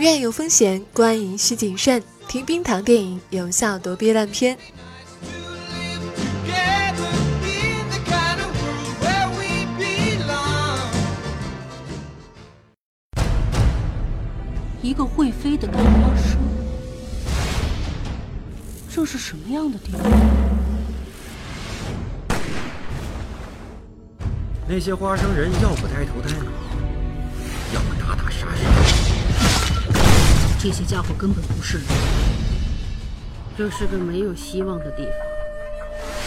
院有风险，观影需谨慎。听冰糖电影，有效躲避烂片。一个会飞的开花生，这是什么样的地方？那些花生人要不呆头呆脑，要么打打杀杀。这些家伙根本不是人。这是个没有希望的地方，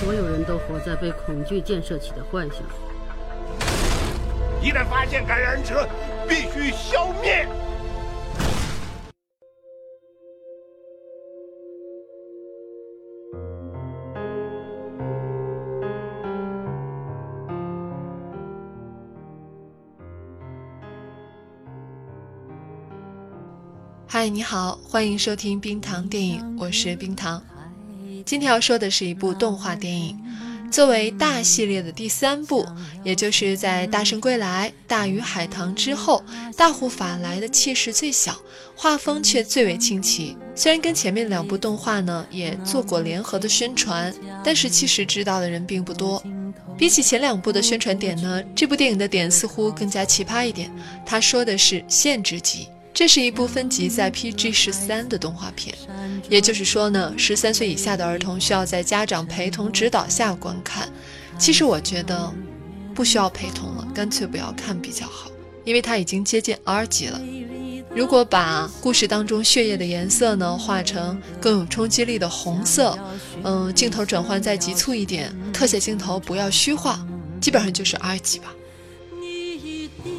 所有人都活在被恐惧建设起的幻想。一旦发现感染者，必须消灭。嗨，你好，欢迎收听冰糖电影，我是冰糖。今天要说的是一部动画电影，作为大系列的第三部，也就是在《大圣归来》《大鱼海棠》之后，大护法来的气势最小，画风却最为清奇。虽然跟前面两部动画呢也做过联合的宣传，但是其实知道的人并不多。比起前两部的宣传点呢，这部电影的点似乎更加奇葩一点。他说的是限制级。这是一部分级在 PG 十三的动画片，也就是说呢，十三岁以下的儿童需要在家长陪同指导下观看。其实我觉得不需要陪同了，干脆不要看比较好，因为它已经接近 R 级了。如果把故事当中血液的颜色呢画成更有冲击力的红色，嗯，镜头转换再急促一点，特写镜头不要虚化，基本上就是 R 级吧。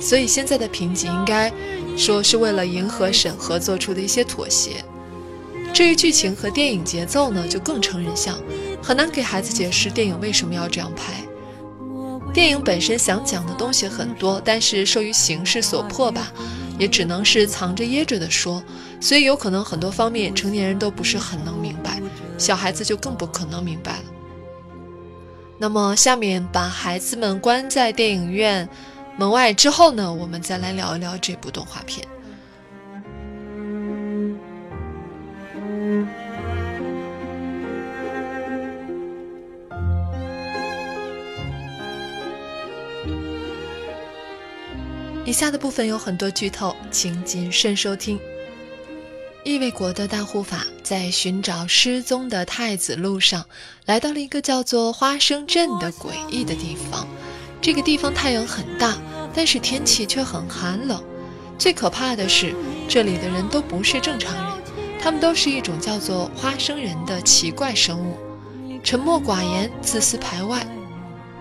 所以现在的评级应该。说是为了迎合审核做出的一些妥协。至于剧情和电影节奏呢，就更成人像，很难给孩子解释电影为什么要这样拍。电影本身想讲的东西很多，但是受于形势所迫吧，也只能是藏着掖着的说，所以有可能很多方面成年人都不是很能明白，小孩子就更不可能明白了。那么下面把孩子们关在电影院。门外之后呢，我们再来聊一聊这部动画片。以下的部分有很多剧透，请谨慎收听。异卫国的大护法在寻找失踪的太子路上，来到了一个叫做花生镇的诡异的地方。这个地方太阳很大。但是天气却很寒冷，最可怕的是，这里的人都不是正常人，他们都是一种叫做花生人的奇怪生物，沉默寡言，自私排外。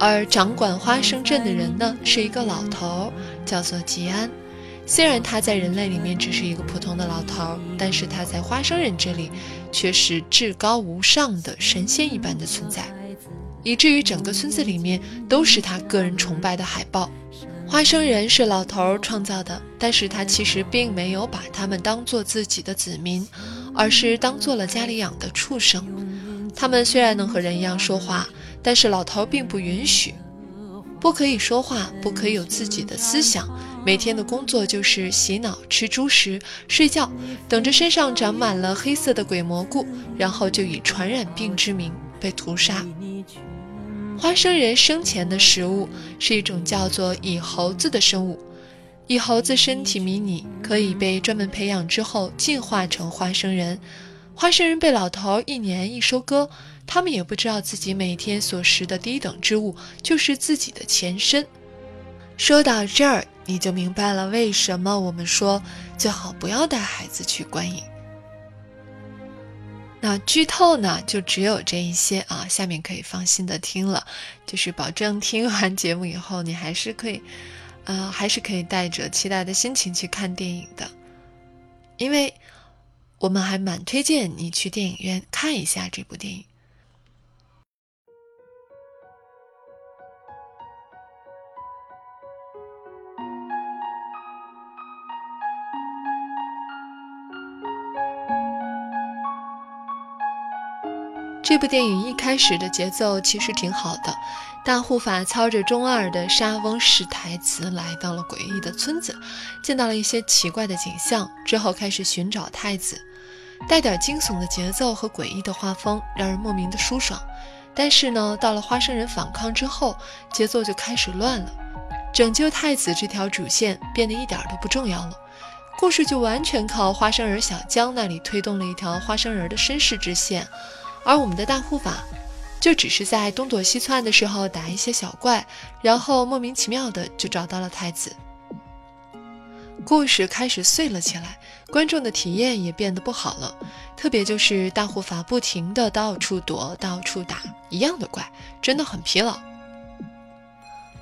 而掌管花生镇的人呢，是一个老头，叫做吉安。虽然他在人类里面只是一个普通的老头，但是他在花生人这里却是至高无上的神仙一般的存在，以至于整个村子里面都是他个人崇拜的海报。花生人是老头儿创造的，但是他其实并没有把他们当做自己的子民，而是当做了家里养的畜生。他们虽然能和人一样说话，但是老头并不允许，不可以说话，不可以有自己的思想。每天的工作就是洗脑、吃猪食、睡觉，等着身上长满了黑色的鬼蘑菇，然后就以传染病之名被屠杀。花生人生前的食物是一种叫做蚁猴子的生物，蚁猴子身体迷你，可以被专门培养之后进化成花生人。花生人被老头一年一收割，他们也不知道自己每天所食的低等之物就是自己的前身。说到这儿，你就明白了为什么我们说最好不要带孩子去观影。那剧透呢，就只有这一些啊，下面可以放心的听了，就是保证听完节目以后，你还是可以，呃，还是可以带着期待的心情去看电影的，因为我们还蛮推荐你去电影院看一下这部电影。这部电影一开始的节奏其实挺好的，大护法操着中二的沙翁式台词来到了诡异的村子，见到了一些奇怪的景象，之后开始寻找太子，带点惊悚的节奏和诡异的画风，让人莫名的舒爽。但是呢，到了花生人反抗之后，节奏就开始乱了，拯救太子这条主线变得一点都不重要了，故事就完全靠花生人小江那里推动了一条花生人的身世支线。而我们的大护法，就只是在东躲西窜的时候打一些小怪，然后莫名其妙的就找到了太子。故事开始碎了起来，观众的体验也变得不好了。特别就是大护法不停的到处躲、到处打一样的怪，真的很疲劳。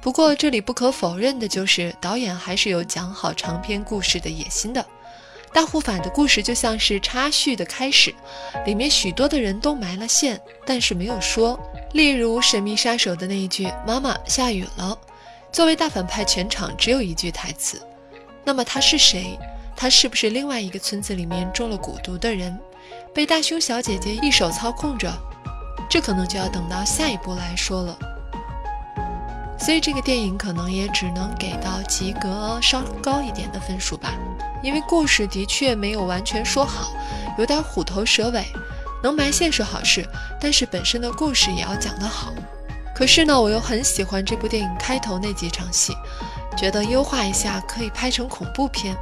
不过这里不可否认的就是，导演还是有讲好长篇故事的野心的。大护法的故事就像是插叙的开始，里面许多的人都埋了线，但是没有说。例如神秘杀手的那一句“妈妈，下雨了”，作为大反派，全场只有一句台词。那么他是谁？他是不是另外一个村子里面中了蛊毒的人，被大胸小姐姐一手操控着？这可能就要等到下一步来说了。所以这个电影可能也只能给到及格稍高一点的分数吧。因为故事的确没有完全说好，有点虎头蛇尾。能埋线是好事，但是本身的故事也要讲得好。可是呢，我又很喜欢这部电影开头那几场戏，觉得优化一下可以拍成恐怖片。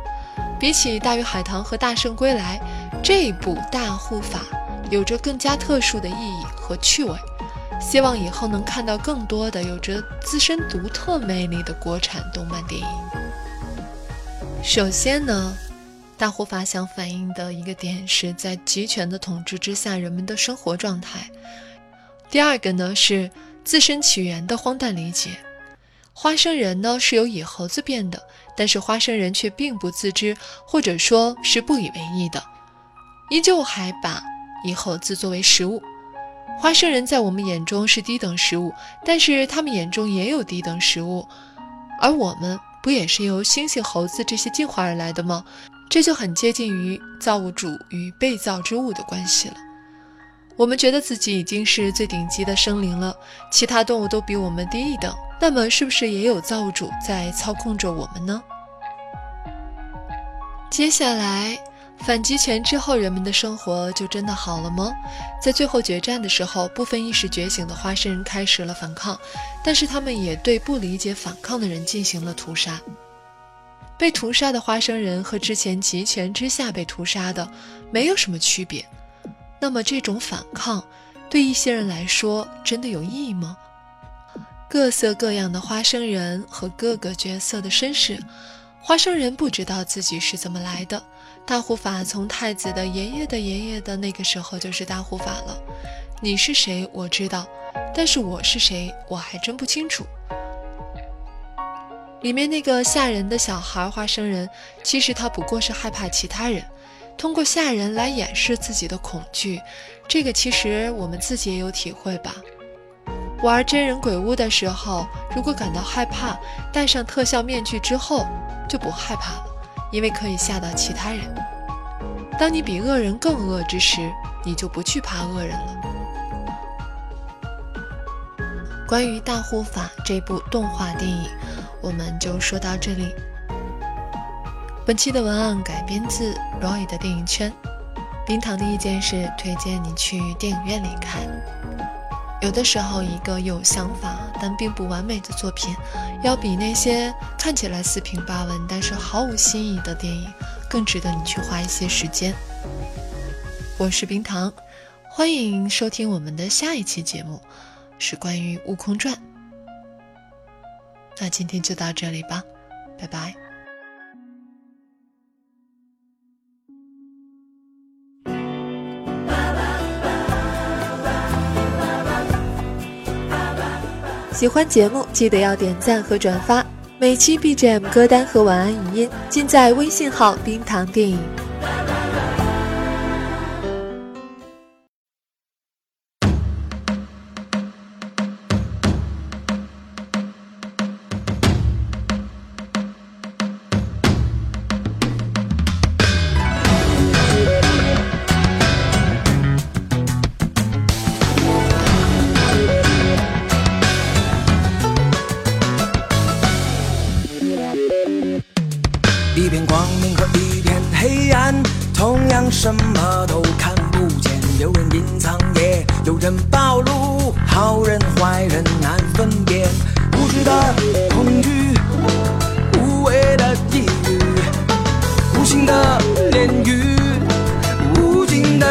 比起《大鱼海棠》和《大圣归来》，这部《大护法》有着更加特殊的意义和趣味。希望以后能看到更多的有着自身独特魅力的国产动漫电影。首先呢，大护法想反映的一个点是在集权的统治之下人们的生活状态。第二个呢是自身起源的荒诞理解。花生人呢是由野猴子变的，但是花生人却并不自知，或者说是不以为意的，依旧还把野猴子作为食物。花生人在我们眼中是低等食物，但是他们眼中也有低等食物，而我们。不也是由猩猩、猴子这些进化而来的吗？这就很接近于造物主与被造之物的关系了。我们觉得自己已经是最顶级的生灵了，其他动物都比我们低一等，那么是不是也有造物主在操控着我们呢？接下来。反极权之后，人们的生活就真的好了吗？在最后决战的时候，部分意识觉醒的花生人开始了反抗，但是他们也对不理解反抗的人进行了屠杀。被屠杀的花生人和之前极权之下被屠杀的没有什么区别。那么这种反抗对一些人来说真的有意义吗？各色各样的花生人和各个角色的身世，花生人不知道自己是怎么来的。大护法从太子的爷爷的爷爷的那个时候就是大护法了。你是谁？我知道，但是我是谁，我还真不清楚。里面那个吓人的小孩花生人，其实他不过是害怕其他人，通过吓人来掩饰自己的恐惧。这个其实我们自己也有体会吧。玩真人鬼屋的时候，如果感到害怕，戴上特效面具之后就不害怕了。因为可以吓到其他人。当你比恶人更恶之时，你就不惧怕恶人了。关于《大护法》这部动画电影，我们就说到这里。本期的文案改编自 Roy 的电影圈。冰糖的意见是推荐你去电影院里看。有的时候，一个有想法但并不完美的作品，要比那些看起来四平八稳但是毫无新意的电影更值得你去花一些时间。我是冰糖，欢迎收听我们的下一期节目，是关于《悟空传》。那今天就到这里吧，拜拜。喜欢节目，记得要点赞和转发。每期 BGM 歌单和晚安语音尽在微信号“冰糖电影”。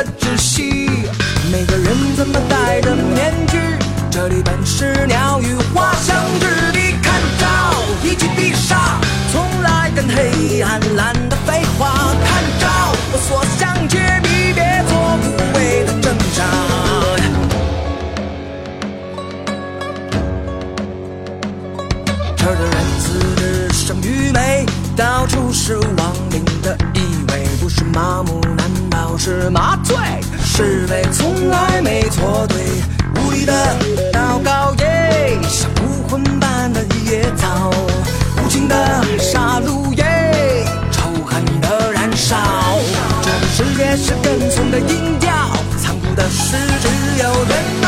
窒息。每个人怎么戴着面具？这里本是鸟语花香之地，看招，一击必杀，从来跟黑暗懒得废话，看招，我所向皆避，别做无谓的挣扎。这儿的人自知生愚昧，到处是亡灵的意味，不是麻木，难道是麻醉？是非从来没错对，无力的祷告耶，像孤魂般的野草，无情的杀戮耶，仇恨的燃烧。这个世界是跟从的音调，残酷的是只有人